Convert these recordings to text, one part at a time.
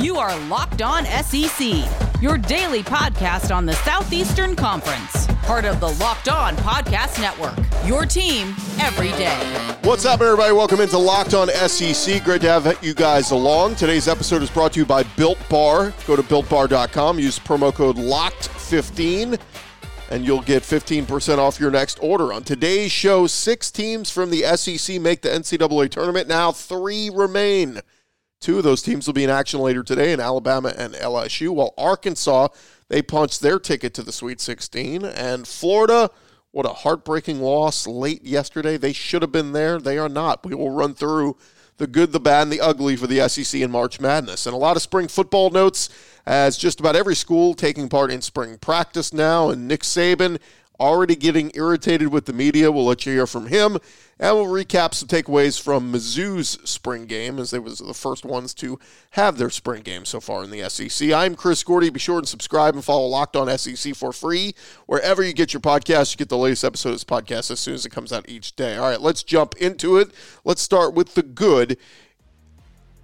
You are Locked On SEC, your daily podcast on the Southeastern Conference, part of the Locked On Podcast Network. Your team every day. What's up, everybody? Welcome into Locked On SEC. Great to have you guys along. Today's episode is brought to you by Built Bar. Go to builtbar.com, use promo code LOCKED15 and you'll get 15% off your next order. On today's show, six teams from the SEC make the NCAA tournament. Now, three remain. Two of those teams will be in action later today in Alabama and LSU, while Arkansas, they punched their ticket to the Sweet 16. And Florida, what a heartbreaking loss late yesterday. They should have been there. They are not. We will run through the good, the bad, and the ugly for the SEC in March Madness. And a lot of spring football notes as just about every school taking part in spring practice now. And Nick Saban already getting irritated with the media. We'll let you hear from him. And we'll recap some takeaways from Mizzou's spring game as they was the first ones to have their spring game so far in the SEC. I'm Chris Gordy. Be sure and subscribe and follow Locked On SEC for free. Wherever you get your podcast, you get the latest episode of this podcast as soon as it comes out each day. All right, let's jump into it. Let's start with the good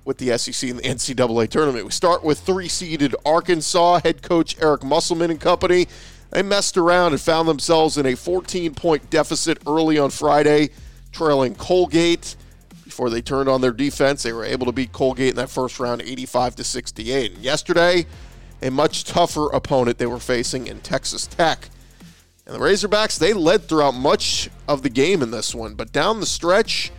with the SEC and the NCAA tournament. We start with three seeded Arkansas head coach Eric Musselman and company. They messed around and found themselves in a 14 point deficit early on Friday trailing Colgate. Before they turned on their defense, they were able to beat Colgate in that first round 85 to 68. And yesterday, a much tougher opponent they were facing in Texas Tech. And the Razorbacks, they led throughout much of the game in this one, but down the stretch,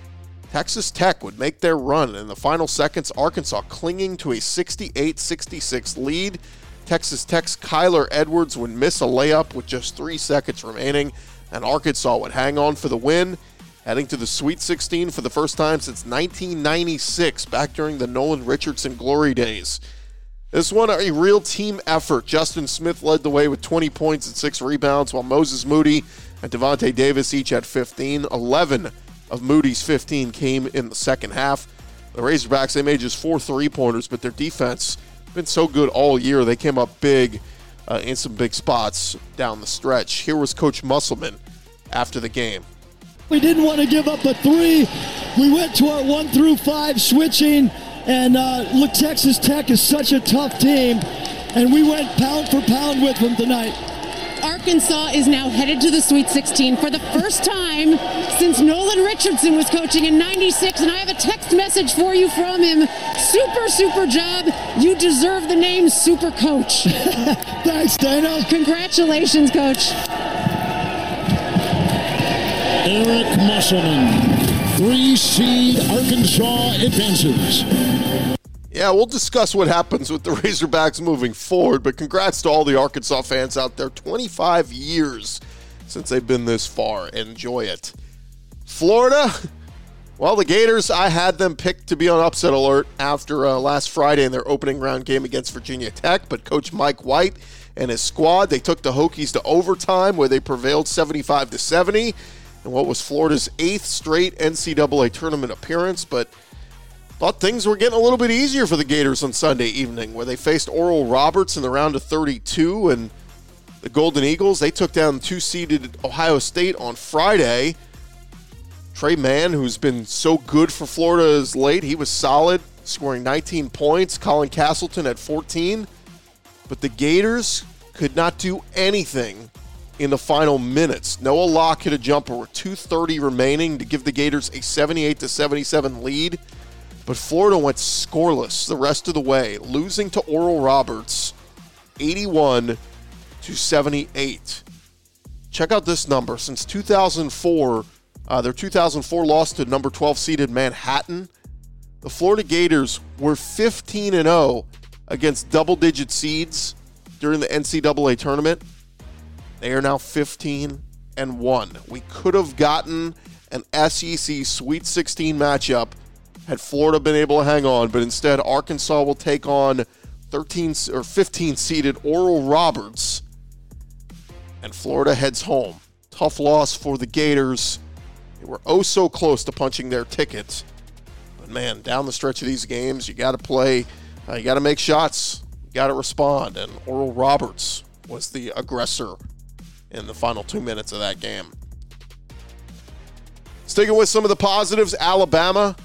Texas Tech would make their run. In the final seconds, Arkansas clinging to a 68 66 lead. Texas Tech's Kyler Edwards would miss a layup with just three seconds remaining, and Arkansas would hang on for the win heading to the Sweet 16 for the first time since 1996, back during the Nolan Richardson glory days. This one, a real team effort. Justin Smith led the way with 20 points and six rebounds, while Moses Moody and Davonte Davis each had 15. 11 of Moody's 15 came in the second half. The Razorbacks, they made just four three pointers, but their defense been so good all year. They came up big uh, in some big spots down the stretch. Here was Coach Musselman after the game. We didn't want to give up a three. We went to our one through five switching, and uh, look, Texas Tech is such a tough team, and we went pound for pound with them tonight. Arkansas is now headed to the Sweet 16 for the first time since Nolan Richardson was coaching in 96. And I have a text message for you from him. Super, super job. You deserve the name Super Coach. Thanks, Dana. Congratulations, Coach. Eric Musselman, three seed Arkansas advances. Yeah, we'll discuss what happens with the Razorbacks moving forward, but congrats to all the Arkansas fans out there. 25 years since they've been this far. Enjoy it. Florida, well, the Gators, I had them picked to be on upset alert after uh, last Friday in their opening round game against Virginia Tech, but Coach Mike White and his squad, they took the Hokies to overtime where they prevailed 75 to 70 in what was Florida's eighth straight NCAA tournament appearance, but thought things were getting a little bit easier for the Gators on Sunday evening, where they faced Oral Roberts in the round of 32, and the Golden Eagles, they took down two-seeded Ohio State on Friday. Tre Mann, who's been so good for Florida as late, he was solid, scoring 19 points. Colin Castleton at 14. But the Gators could not do anything in the final minutes. Noah Locke hit a jumper with 2:30 remaining to give the Gators a 78 to 77 lead, but Florida went scoreless the rest of the way, losing to Oral Roberts 81 to 78. Check out this number since 2004, uh, their 2004 loss to number 12 seeded Manhattan. The Florida Gators were 15 and 0 against double digit seeds during the NCAA tournament. They are now 15 and 1. We could have gotten an SEC Sweet 16 matchup had Florida been able to hang on, but instead Arkansas will take on 13 or 15 seeded Oral Roberts and Florida heads home. Tough loss for the Gators. They were oh so close to punching their tickets. But man, down the stretch of these games, you got to play, uh, you got to make shots, you got to respond. And Oral Roberts was the aggressor in the final two minutes of that game. Sticking with some of the positives, Alabama,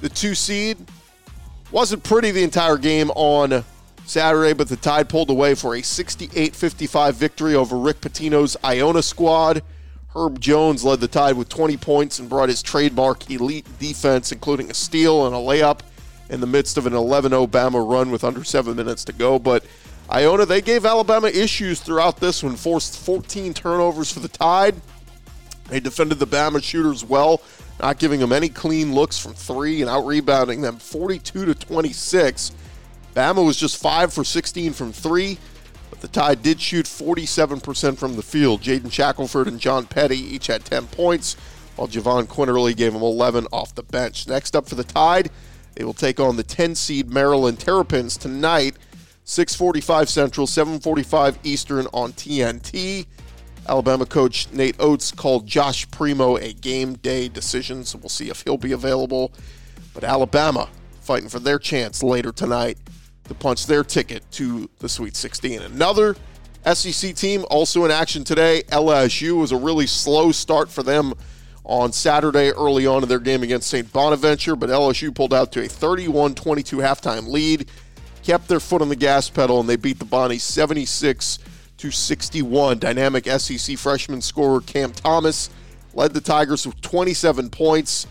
the two seed, Wasn't pretty the entire game on Saturday, but the Tide pulled away for a 68 55 victory over Rick Pitino's Iona squad. Herb Jones led the Tide with 20 points and brought his trademark elite defense, including a steal and a layup in the midst of an 11 0 Bama run with under seven minutes to go. But Iona, they gave Alabama issues throughout this one, forced 14 turnovers for the Tide. They defended the Bama shooters well, not giving them any clean looks from three and out rebounding them 42 to 26. Bama was just 5 for 16 from 3, but the Tide did shoot 47% from the field. Jaden Shackelford and John Petty each had 10 points, while Jahvon Quinerly gave them 11 off the bench. Next up for the Tide, they will take on the 10 seed Maryland Terrapins tonight, 6:45 Central, 7:45 Eastern on TNT. Alabama coach Nate Oats called Josh Primo a game day decision, so we'll see if he'll be available. But Alabama fighting for their chance later tonight to punch their ticket to the Sweet 16. Another SEC team also in action today. LSU was a really slow start for them on Saturday early on in their game against St. Bonaventure, but LSU pulled out to a 31 22 halftime lead, kept their foot on the gas pedal, and they beat the Bonnies 76 to 61. Dynamic SEC freshman scorer Cam Thomas led the Tigers with 27 points,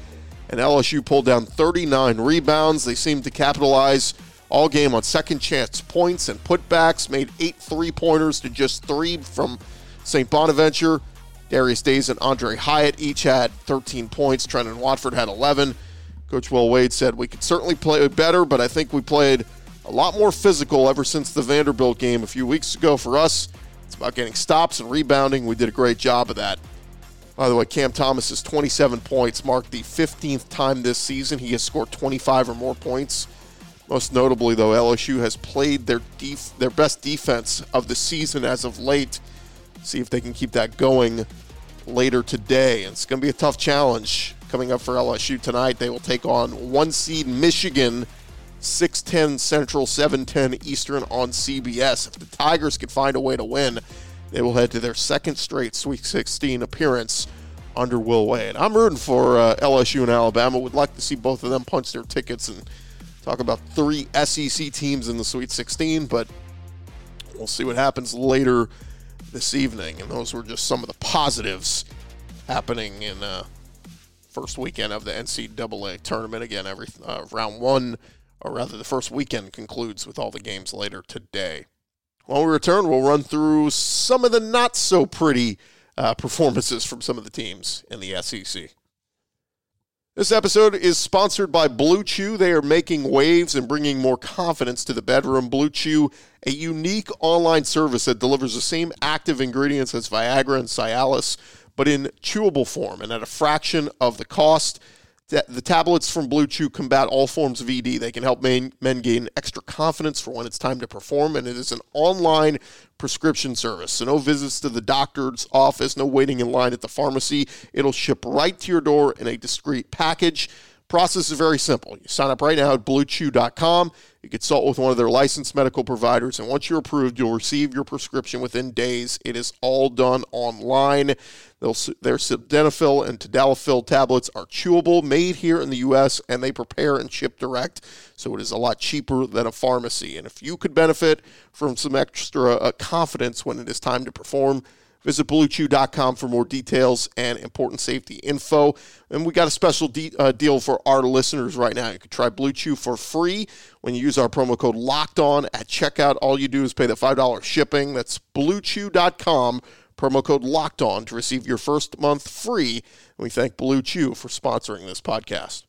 and LSU pulled down 39 rebounds. They seemed to capitalize all game on second chance points and putbacks, made eight three pointers to just three from St. Bonaventure. Darius Days and Aundre Hyatt each had 13 points. Trendon Watford had 11. Coach Will Wade said, We could certainly play better, but I think we played a lot more physical ever since the Vanderbilt game a few weeks ago for us. It's about getting stops and rebounding. We did a great job of that. By the way, Cam Thomas's 27 points marked the 15th time this season he has scored 25 or more points. Most notably, though, LSU has played their def- their best defense of the season as of late. See if they can keep that going later today. It's going to be a tough challenge coming up for LSU tonight. They will take on one seed Michigan, 6:10 Central, 7:10 Eastern on CBS. If the Tigers can find a way to win, they will head to their second straight Sweet 16 appearance under Will Wade. I'm rooting for uh, LSU and Alabama. Would like to see both of them punch their tickets and talk about three SEC teams in the Sweet 16, but we'll see what happens later this evening. And those were just some of the positives happening in uh, first weekend of the NCAA tournament. Again, every uh, round one, or rather, the first weekend concludes with all the games later today. When we return, we'll run through some of the not so pretty uh, performances from some of the teams in the SEC. This episode is sponsored by Blue Chew. They are making waves and bringing more confidence to the bedroom. Blue Chew, a unique online service that delivers the same active ingredients as Viagra and Cialis, but in chewable form and at a fraction of the cost. The tablets from Blue Chew combat all forms of ED. They can help men, men gain extra confidence for when it's time to perform, and it is an online prescription service. So, no visits to the doctor's office, no waiting in line at the pharmacy. It'll ship right to your door in a discreet package. Process is very simple. You sign up right now at bluechew.com. You consult with one of their licensed medical providers, and once you're approved, you'll receive your prescription within days. It is all done online. They'll, their sildenafil and tadalafil tablets are chewable, made here in the U.S., and they prepare and ship direct, so it is a lot cheaper than a pharmacy. And if you could benefit from some extra uh, confidence when it is time to perform, Visit BlueChew.com for more details and important safety info. And we got a special de- uh, deal for our listeners right now. You can try Blue Chew for free when you use our promo code Locked On at checkout. All you do is pay the five dollars shipping. That's BlueChew.com. Promo code Locked On to receive your first month free. And we thank Blue Chew for sponsoring this podcast.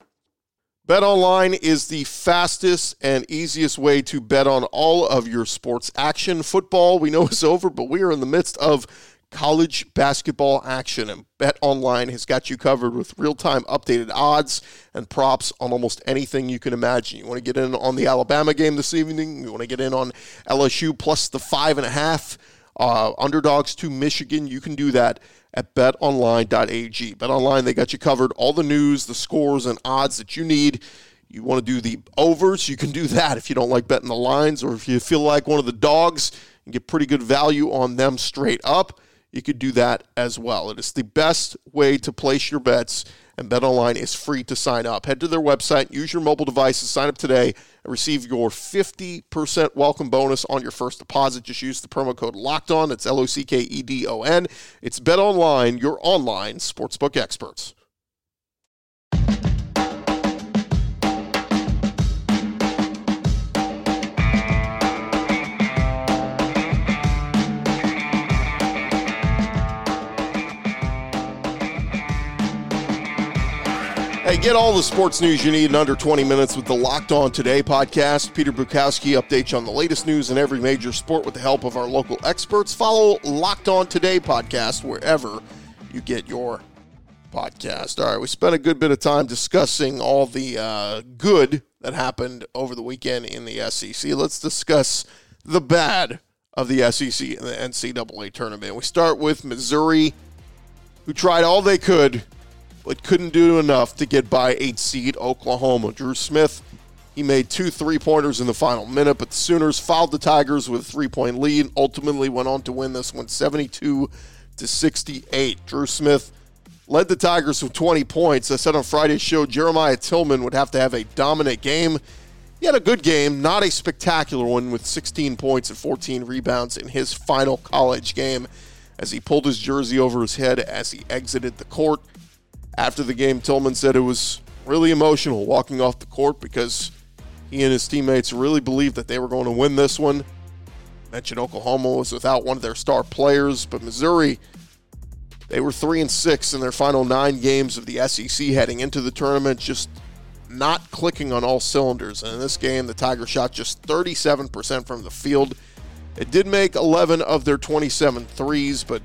Bet online is the fastest and easiest way to bet on all of your sports action. Football, we know is over, but we are in the midst of college basketball action. And Bet Online has got you covered with real time updated odds and props on almost anything you can imagine. You want to get in on the Alabama game this evening, you want to get in on LSU plus the five and a half. Uh, underdogs to Michigan, you can do that at betonline.ag. BetOnline, they got you covered. All the news, the scores, and odds that you need. You want to do the overs, you can do that if you don't like betting the lines, or if you feel like one of the dogs and get pretty good value on them straight up you could do that as well. It is the best way to place your bets, and BetOnline is free to sign up. Head to their website, use your mobile device to sign up today, and receive your 50% welcome bonus on your first deposit. Just use the promo code Locked On. That's L O C K E D O N. It's BetOnline, your online sportsbook experts. Hey, get all the sports news you need in under 20 minutes with the Locked On Today podcast. Peter Bukowski updates you on the latest news in every major sport with the help of our local experts. Follow Locked On Today podcast wherever you get your podcast. All right, we spent a good bit of time discussing all the uh, good that happened over the weekend in the SEC. Let's discuss the bad of the SEC and the NCAA tournament. We start with Missouri, who tried all they could but couldn't do enough to get by eight seed Oklahoma. Drew Smith, he made two three pointers in the final minute, but the Sooners fouled the Tigers with a three point lead and ultimately went on to win this one 72 to 68. Drew Smith led the Tigers with 20 points. I said on Friday's show Jeremiah Tilmon would have to have a dominant game. He had a good game, not a spectacular one, with 16 points and 14 rebounds in his final college game as he pulled his jersey over his head as he exited the court. After the game, Tilmon said it was really emotional walking off the court because he and his teammates really believed that they were going to win this one. Mentioned Oklahoma was without one of their star players, but Missouri, they were three and six in their final nine games of the SEC heading into the tournament, just not clicking on all cylinders. And in this game, the Tigers shot just 37% from the field. It did make 11 of their 27 threes, but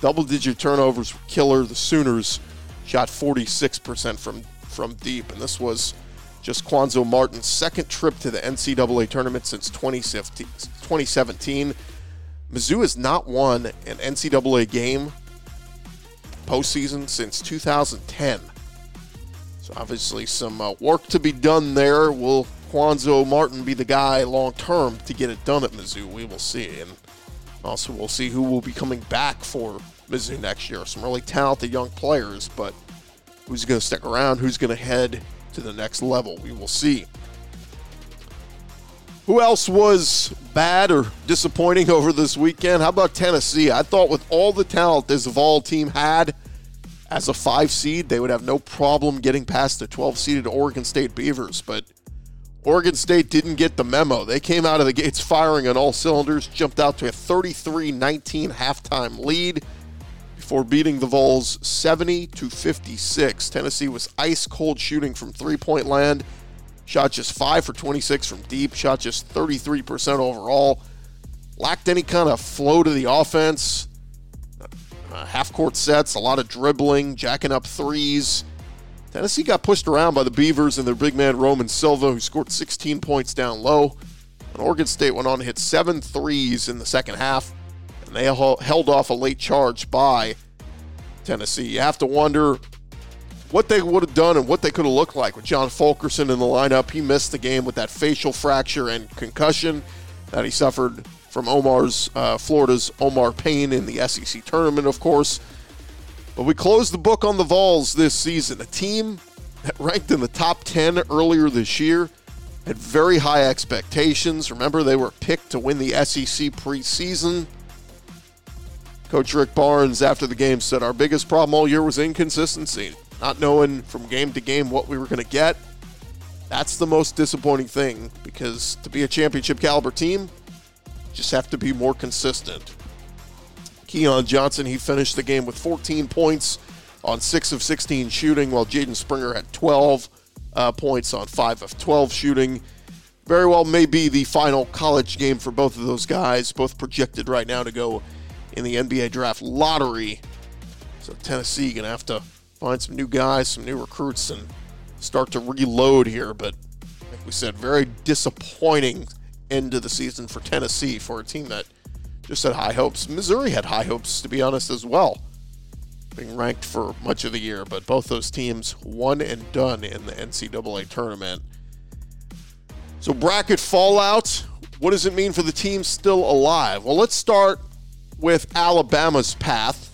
double digit turnovers were killer. The Sooners shot 46% from, from deep. And this was just Cuonzo Martin's second trip to the NCAA tournament since 2017. Mizzou has not won an NCAA game postseason since 2010. So obviously some uh, work to be done there. Will Cuonzo Martin be the guy long term to get it done at Mizzou? We will see. And also we'll see who will be coming back for Mizzou next year. Some really talented young players, but who's going to stick around? Who's going to head to the next level? We will see. Who else was bad or disappointing over this weekend? How about Tennessee? I thought with all the talent this Vol team had as a five seed, they would have no problem getting past the 12 seeded Oregon State Beavers, but Oregon State didn't get the memo. They came out of the gates firing on all cylinders, jumped out to a 33 19 halftime lead before beating the Vols 70 to 56. Tennessee was ice cold shooting from three point land, shot just 5 for 26 from deep, shot just 33% overall, lacked any kind of flow to the offense. Uh, half court sets, a lot of dribbling, jacking up threes. Tennessee got pushed around by the Beavers and their big man Roman Silva, who scored 16 points down low. And Oregon State went on to hit seven threes in the second half and they held off a late charge by Tennessee. You have to wonder what they would have done and what they could have looked like with John Fulkerson in the lineup. He missed the game with that facial fracture and concussion that he suffered from Omar's uh, Florida's Omar Payne in the SEC tournament, of course. But we closed the book on the Vols this season. A team that ranked in the top 10 earlier this year had very high expectations. Remember, they were picked to win the SEC preseason. Coach Rick Barnes, after the game, said our biggest problem all year was inconsistency, not knowing from game to game what we were going to get. That's the most disappointing thing because to be a championship caliber team, just have to be more consistent. Keon Johnson, he finished the game with 14 points on 6 of 16 shooting, while Jaden Springer had 12 uh, points on 5 of 12 shooting. Very well may be the final college game for both of those guys, both projected right now to go in the NBA draft lottery. So Tennessee going to have to find some new guys, some new recruits, and start to reload here. But like we said, very disappointing end of the season for Tennessee for a team that just had high hopes. Missouri had high hopes, to be honest, as well, being ranked for much of the year. But both those teams one and done in the NCAA tournament. So bracket fallout. What does it mean for the team still alive? Well, let's start with Alabama's path.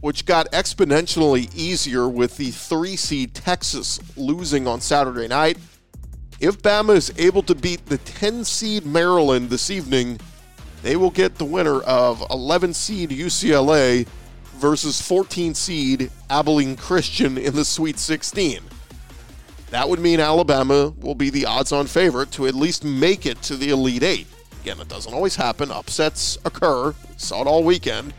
which got exponentially easier with the three seed Texas losing on Saturday night. If Bama is able to beat the 10 seed Maryland this evening, they will get the winner of 11 seed UCLA versus 14 seed Abilene Christian in the Sweet 16. That would mean Alabama will be the odds on favorite to at least make it to the Elite Eight. Again, it doesn't always happen, upsets occur. Saw it all weekend.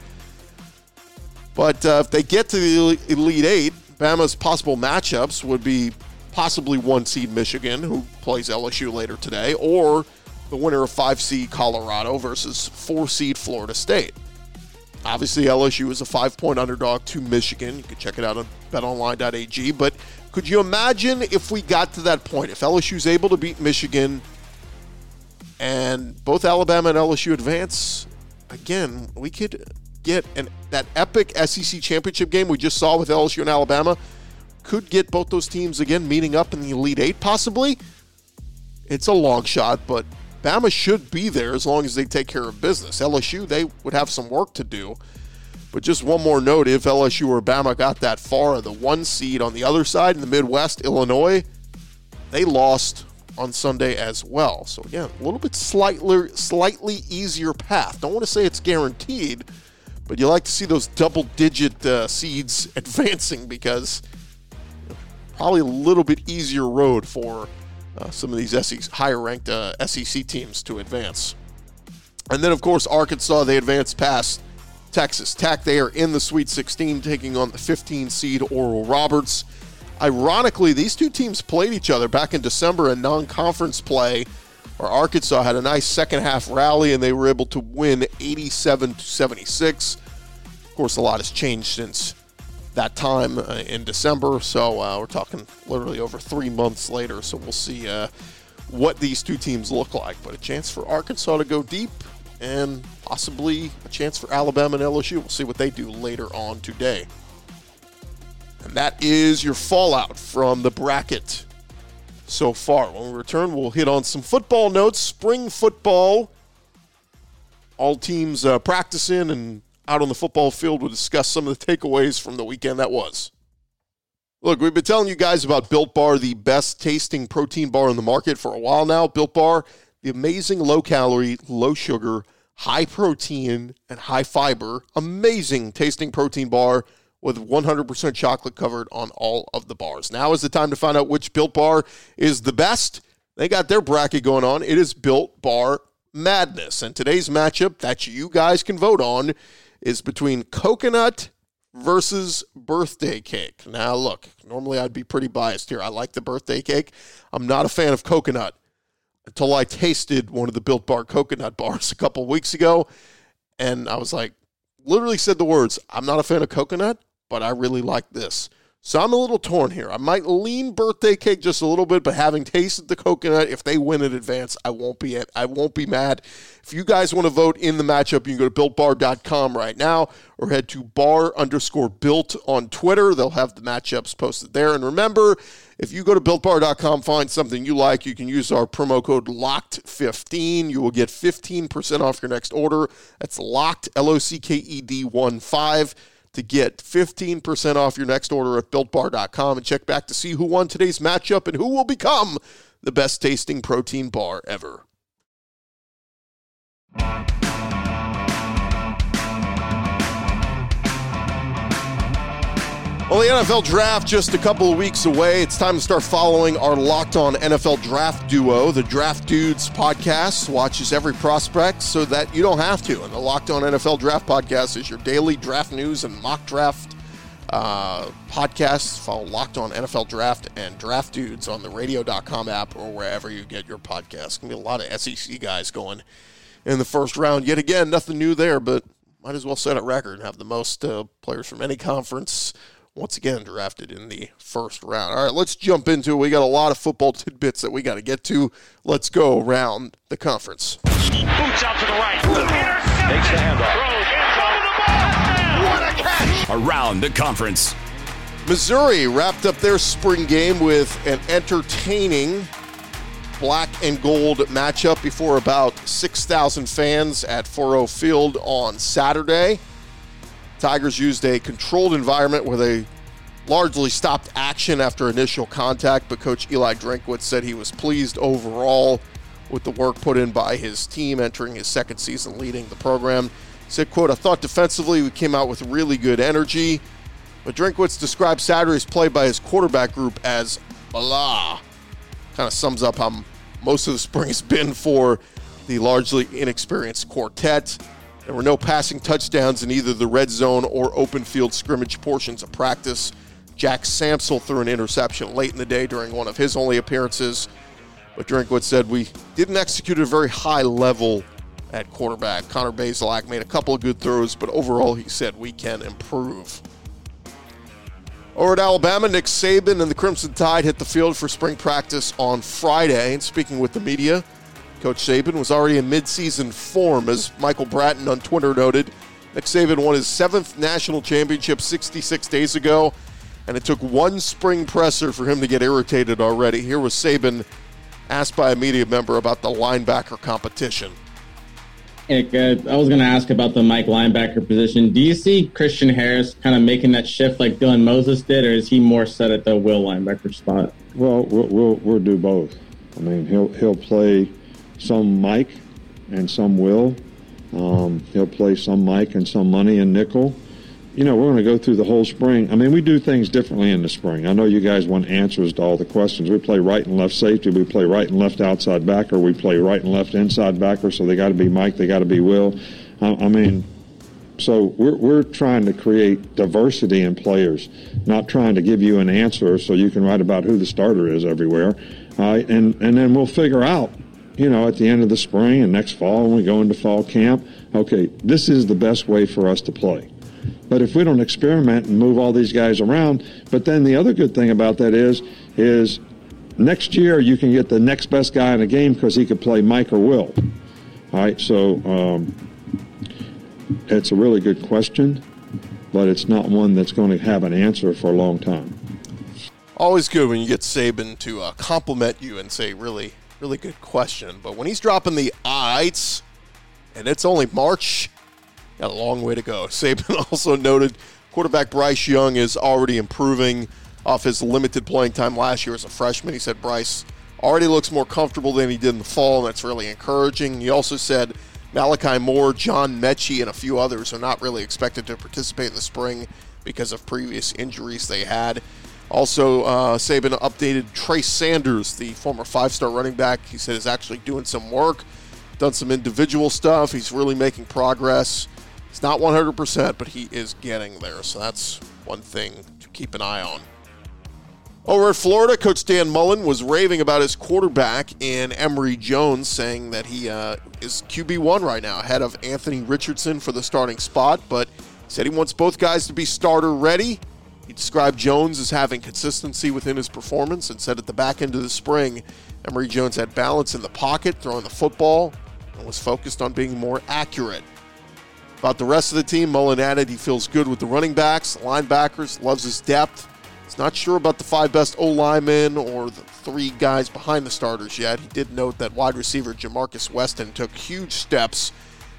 But uh, if they get to the Elite Eight, Bama's possible matchups would be possibly one seed Michigan, who plays LSU later today, or the winner of five seed Colorado versus four seed Florida State. Obviously, LSU is a five point underdog to Michigan. You can check it out on betonline.ag. But could you imagine if we got to that point? If LSU is able to beat Michigan and both Alabama and LSU advance, again, we could get an, that epic SEC championship game we just saw with LSU and Alabama could get both those teams again meeting up in the Elite Eight, possibly. It's a long shot, but Bama should be there as long as they take care of business. LSU, they would have some work to do. But just one more note if LSU or Bama got that far, the one seed on the other side in the Midwest, Illinois, they lost on Sunday as well. So again, a little bit slightly slightly easier path. Don't want to say it's guaranteed, but you like to see those double digit uh, seeds advancing because probably a little bit easier road for uh, some of these SEC, higher ranked uh, SEC teams to advance. And then, of course, Arkansas, they advanced past Texas Tech. They are in the Sweet 16, taking on the 15 seed Oral Roberts. Ironically, these two teams played each other back in December in non conference play, where Arkansas had a nice second half rally and they were able to win 87 to 76. Of course, a lot has changed since that time uh, in December. So uh, we're talking literally over three months later. So we'll see uh, what these two teams look like. But a chance for Arkansas to go deep and possibly a chance for Alabama and LSU. We'll see what they do later on today. And that is your fallout from the bracket so far. When we return, we'll hit on some football notes. Spring football. All teams uh, practicing and out on the football field. We'll discuss some of the takeaways from the weekend that was. Look, we've been telling you guys about Built Bar, the best tasting protein bar in the market for a while now. Built Bar, the amazing low calorie, low sugar, high protein, and high fiber, amazing tasting protein bar with 100% chocolate covered on all of the bars. Now is the time to find out which Built Bar is the best. They got their bracket going on. It is Built Bar Madness. And today's matchup that you guys can vote on is between coconut versus birthday cake. Now, look, normally I'd be pretty biased here. I like the birthday cake. I'm not a fan of coconut until I tasted one of the Built Bar coconut bars a couple weeks ago. And I was like, literally said the words, I'm not a fan of coconut, but I really like this. So I'm a little torn here. I might lean birthday cake just a little bit, but having tasted the coconut, if they win in advance, I won't be I won't be mad. If you guys want to vote in the matchup, you can go to builtbar.com right now or head to bar underscore built on Twitter. They'll have the matchups posted there. And remember, if you go to builtbar.com, find something you like, you can use our promo code LOCKED15. You will get 15% off your next order. That's locked, L O C K E D 1 5 to get 15% off your next order at builtbar.com and check back to see who won today's matchup and who will become the best tasting protein bar ever. Well, the NFL draft just a couple of weeks away. It's time to start following our Locked On NFL Draft Duo. The Draft Dudes podcast watches every prospect so that you don't have to. And the Locked On NFL Draft podcast is your daily draft news and mock draft uh, podcasts. Follow Locked On NFL Draft and Draft Dudes on the radio.com app or wherever you get your podcasts. Gonna be a lot of SEC guys going in the first round. Yet again, nothing new there, but might as well set a record and have the most uh, players from any conference once again drafted in the first round. All right, let's jump into it. We got a lot of football tidbits that we got to get to. Let's go around the conference. Boots out to the right. Takes the handoff. What a catch! Around the conference. Missouri wrapped up their spring game with an entertaining black and gold matchup before about 6,000 fans at Faurot Field on Saturday. Tigers used a controlled environment where they largely stopped action after initial contact, but Coach Eli Drinkwitz said he was pleased overall with the work put in by his team entering his second season leading the program. Said, quote, I thought defensively we came out with really good energy. But Drinkwitz described Saturday's play by his quarterback group as blah. Kind of sums up how most of the spring has been for the largely inexperienced quartet. There were no passing touchdowns in either the red zone or open field scrimmage portions of practice. Jack Samsel threw an interception late in the day during one of his only appearances. But Drinkwitz said we didn't execute at a very high level at quarterback. Connor Bazelak made a couple of good throws, but overall he said we can improve. Over at Alabama, Nick Saban and the Crimson Tide hit the field for spring practice on Friday. And speaking with the media, Coach Saban was already in midseason form, as Michael Bratton on Twitter noted. Nick Saban won his seventh national championship 66 days ago, and it took one spring presser for him to get irritated already. Here was Saban asked by a media member about the linebacker competition. Nick, uh, I was going to ask about the Mike linebacker position. Do you see Christian Harris kind of making that shift like Dylan Moses did, or is he more set at the will linebacker spot? Well, we'll we'll, we'll do both. I mean, he'll he'll play some Mike and some will. Um, he'll play some Mike and some money and nickel you know, we're going to go through the whole spring. I mean, we do things differently in the spring. I know you guys want answers to all the questions. We play right and left safety. We play right and left outside backer. We play right and left inside backer. So they got to be Mike. They got to be Will. I, I mean, so we're, we're trying to create diversity in players, not trying to give you an answer so you can write about who the starter is everywhere. Uh, and, and then we'll figure out, you know, at the end of the spring and next fall when we go into fall camp, okay, this is the best way for us to play. But if we don't experiment and move all these guys around, but then the other good thing about that is, is next year you can get the next best guy in a game because he could play Mike or Will. All right, so um, it's a really good question, but it's not one that's going to have an answer for a long time. Always good when you get Saban to uh, compliment you and say, really, really good question. But when he's dropping the ites, and it's only March Got a long way to go. Saban also noted quarterback Bryce Young is already improving off his limited playing time last year as a freshman. He said Bryce already looks more comfortable than he did in the fall, and that's really encouraging. He also said Malachi Moore, John Metchie, and a few others are not really expected to participate in the spring because of previous injuries they had. Also, uh, Saban updated Trey Sanders, the former five star running back. He said is actually doing some work, done some individual stuff. He's really making progress. It's not 100%, but he is getting there. So that's one thing to keep an eye on. Over at Florida, Coach Dan Mullen was raving about his quarterback in Emory Jones, saying that he uh, is QB1 right now, ahead of Anthony Richardson for the starting spot, but said he wants both guys to be starter ready. He described Jones as having consistency within his performance and said at the back end of the spring, Emory Jones had balance in the pocket, throwing the football, and was focused on being more accurate. About the rest of the team, Mullen added he feels good with the running backs, linebackers, loves his depth. He's not sure about the five best O linemen or the three guys behind the starters yet. He did note that wide receiver Ja'Markis Weston took huge steps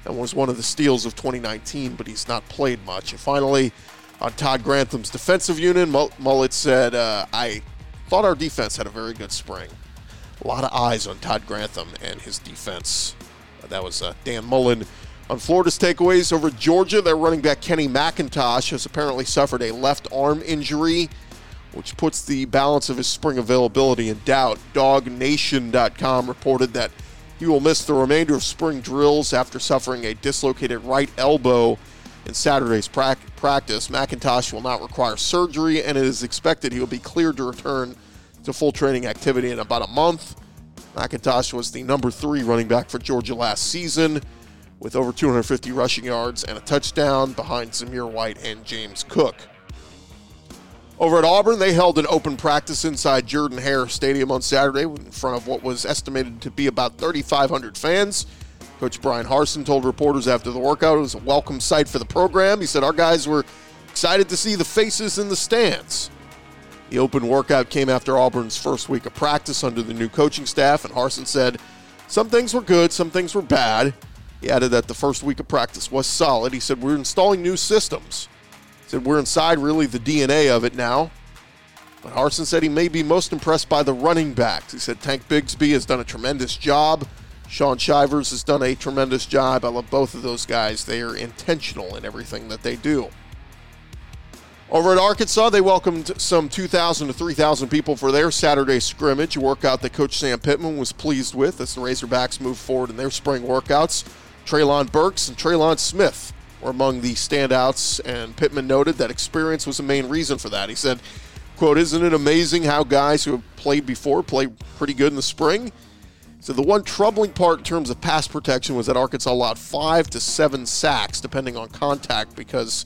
and was one of the steals of 2019, but he's not played much. And finally, on Todd Grantham's defensive unit, Mullen said, uh, I thought our defense had a very good spring. A lot of eyes on Todd Grantham and his defense. that was uh, Dan Mullen on Florida's takeaways over Georgia, their running back Kenny McIntosh has apparently suffered a left arm injury, which puts the balance of his spring availability in doubt. DawgNation.com reported that he will miss the remainder of spring drills after suffering a dislocated right elbow in Saturday's pra- practice. McIntosh will not require surgery, and it is expected he will be cleared to return to full training activity in about a month. McIntosh was the number three running back for Georgia last season with over 250 rushing yards and a touchdown behind Zamir White and James Cook. Over at Auburn, they held an open practice inside Jordan Hare Stadium on Saturday in front of what was estimated to be about 3,500 fans. Coach Bryan Harsin told reporters after the workout it was a welcome sight for the program. He said, Our guys were excited to see the faces in the stands. The open workout came after Auburn's first week of practice under the new coaching staff, and Harsin said, Some things were good, some things were bad. He added that the first week of practice was solid. He said, We're installing new systems. He said, We're inside really the DNA of it now. But Harsin said he may be most impressed by the running backs. He said Tank Bigsby has done a tremendous job. Shaun Shivers has done a tremendous job. I love both of those guys. They are intentional in everything that they do. Over at Arkansas, they welcomed some 2,000 to 3,000 people for their Saturday scrimmage, workout that Coach Sam Pittman was pleased with as the Razorbacks move forward in their spring workouts. Treylon Burks and Trelon Smith were among the standouts, and Pittman noted that experience was the main reason for that. He said, quote, isn't it amazing how guys who have played before play pretty good in the spring? So the one troubling part in terms of pass protection was that Arkansas allowed five to seven sacks, depending on contact, because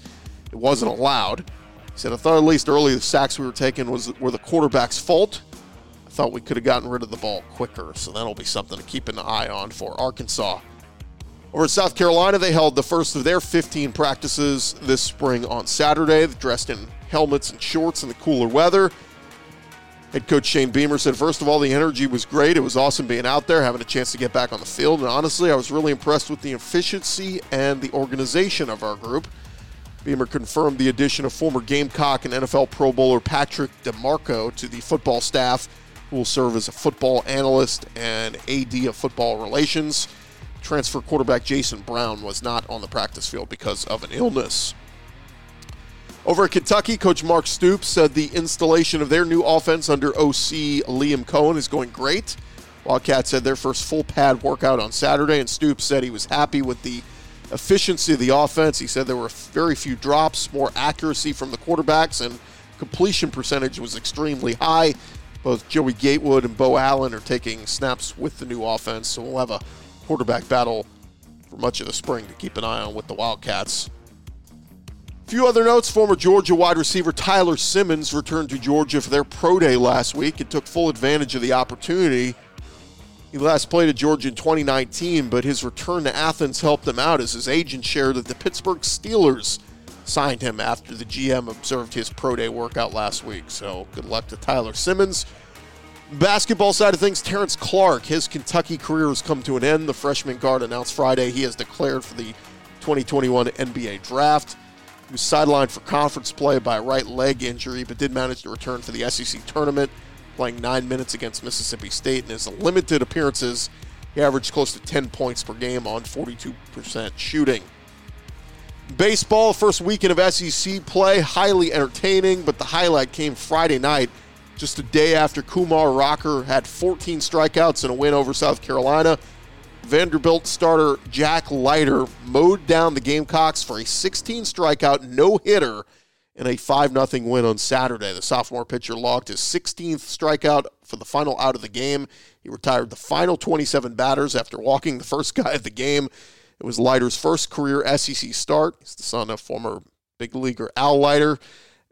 it wasn't allowed. He said, I thought at least early the sacks we were taking was were the quarterback's fault. I thought we could have gotten rid of the ball quicker, so that'll be something to keep an eye on for Arkansas. Over in South Carolina, they held the first of their 15 practices this spring on Saturday, dressed in helmets and shorts in the cooler weather. Head coach Shane Beamer said, first of all, the energy was great. It was awesome being out there, having a chance to get back on the field. And honestly, I was really impressed with the efficiency and the organization of our group. Beamer confirmed the addition of former Gamecock and NFL Pro Bowler Patrick DiMarco to the football staff, who will serve as a football analyst and AD of football relations. Transfer quarterback Jason Brown was not on the practice field because of an illness. Over at Kentucky, Coach Mark Stoops said the installation of their new offense under OC Liam Coen is going great. Wildcats had their first full pad workout on Saturday, and Stoops said he was happy with the efficiency of the offense. He said there were very few drops, more accuracy from the quarterbacks, and completion percentage was extremely high. Both Joey Gatewood and Beau Allen are taking snaps with the new offense, so we'll have a quarterback battle for much of the spring to keep an eye on with the Wildcats. Few other notes former Georgia wide receiver Tyler Simmons returned to Georgia for their pro day last week and took full advantage of the opportunity. He last played at Georgia in 2019, but his return to Athens helped him out as his agent shared that the Pittsburgh Steelers signed him after the GM observed his pro day workout last week. So good luck to Tyler Simmons. Basketball side of things, Terrence Clarke, his Kentucky career has come to an end. The freshman guard announced Friday he has declared for the 2021 NBA draft. He was sidelined for conference play by a right leg injury, but did manage to return for the SEC tournament, playing nine minutes against Mississippi State. In his limited appearances, he averaged close to 10 points per game on 42% shooting. Baseball, first weekend of SEC play, highly entertaining, but the highlight came Friday night just a day after Kumar Rocker had 14 strikeouts in a win over South Carolina. Vanderbilt starter Jack Leiter mowed down the Gamecocks for a 16 strikeout no hitter in a 5 0 win on Saturday. The sophomore pitcher logged his 16th strikeout for the final out of the game. He retired the final 27 batters after walking the first guy of the game. It was Leiter's first career SEC start. He's the son of former big leaguer Al Leiter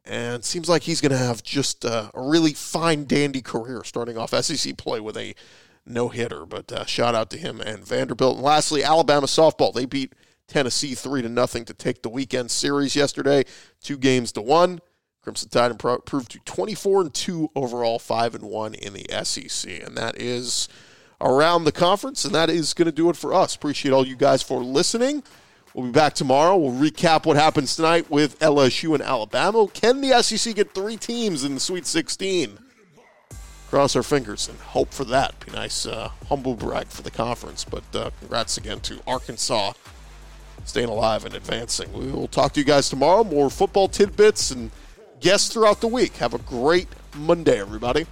and seems like he's going to have just uh, a really fine dandy career starting off SEC play with a no hitter. But uh, shout out to him and Vanderbilt. And lastly, Alabama softball. They beat Tennessee three to nothing to take the weekend series yesterday, two games to one. Crimson Tide improved to 24 and 2 overall, 5 and 1 in the SEC. And that is around the conference, and that is going to do it for us. Appreciate all you guys for listening. We'll be back tomorrow. We'll recap what happens tonight with LSU and Alabama. Can the SEC get three teams in the Sweet 16? Cross our fingers and hope for that. Be nice, uh, humble brag for the conference. But uh, congrats again to Arkansas staying alive and advancing. We will talk to you guys tomorrow. More football tidbits and guests throughout the week. Have a great Monday, everybody.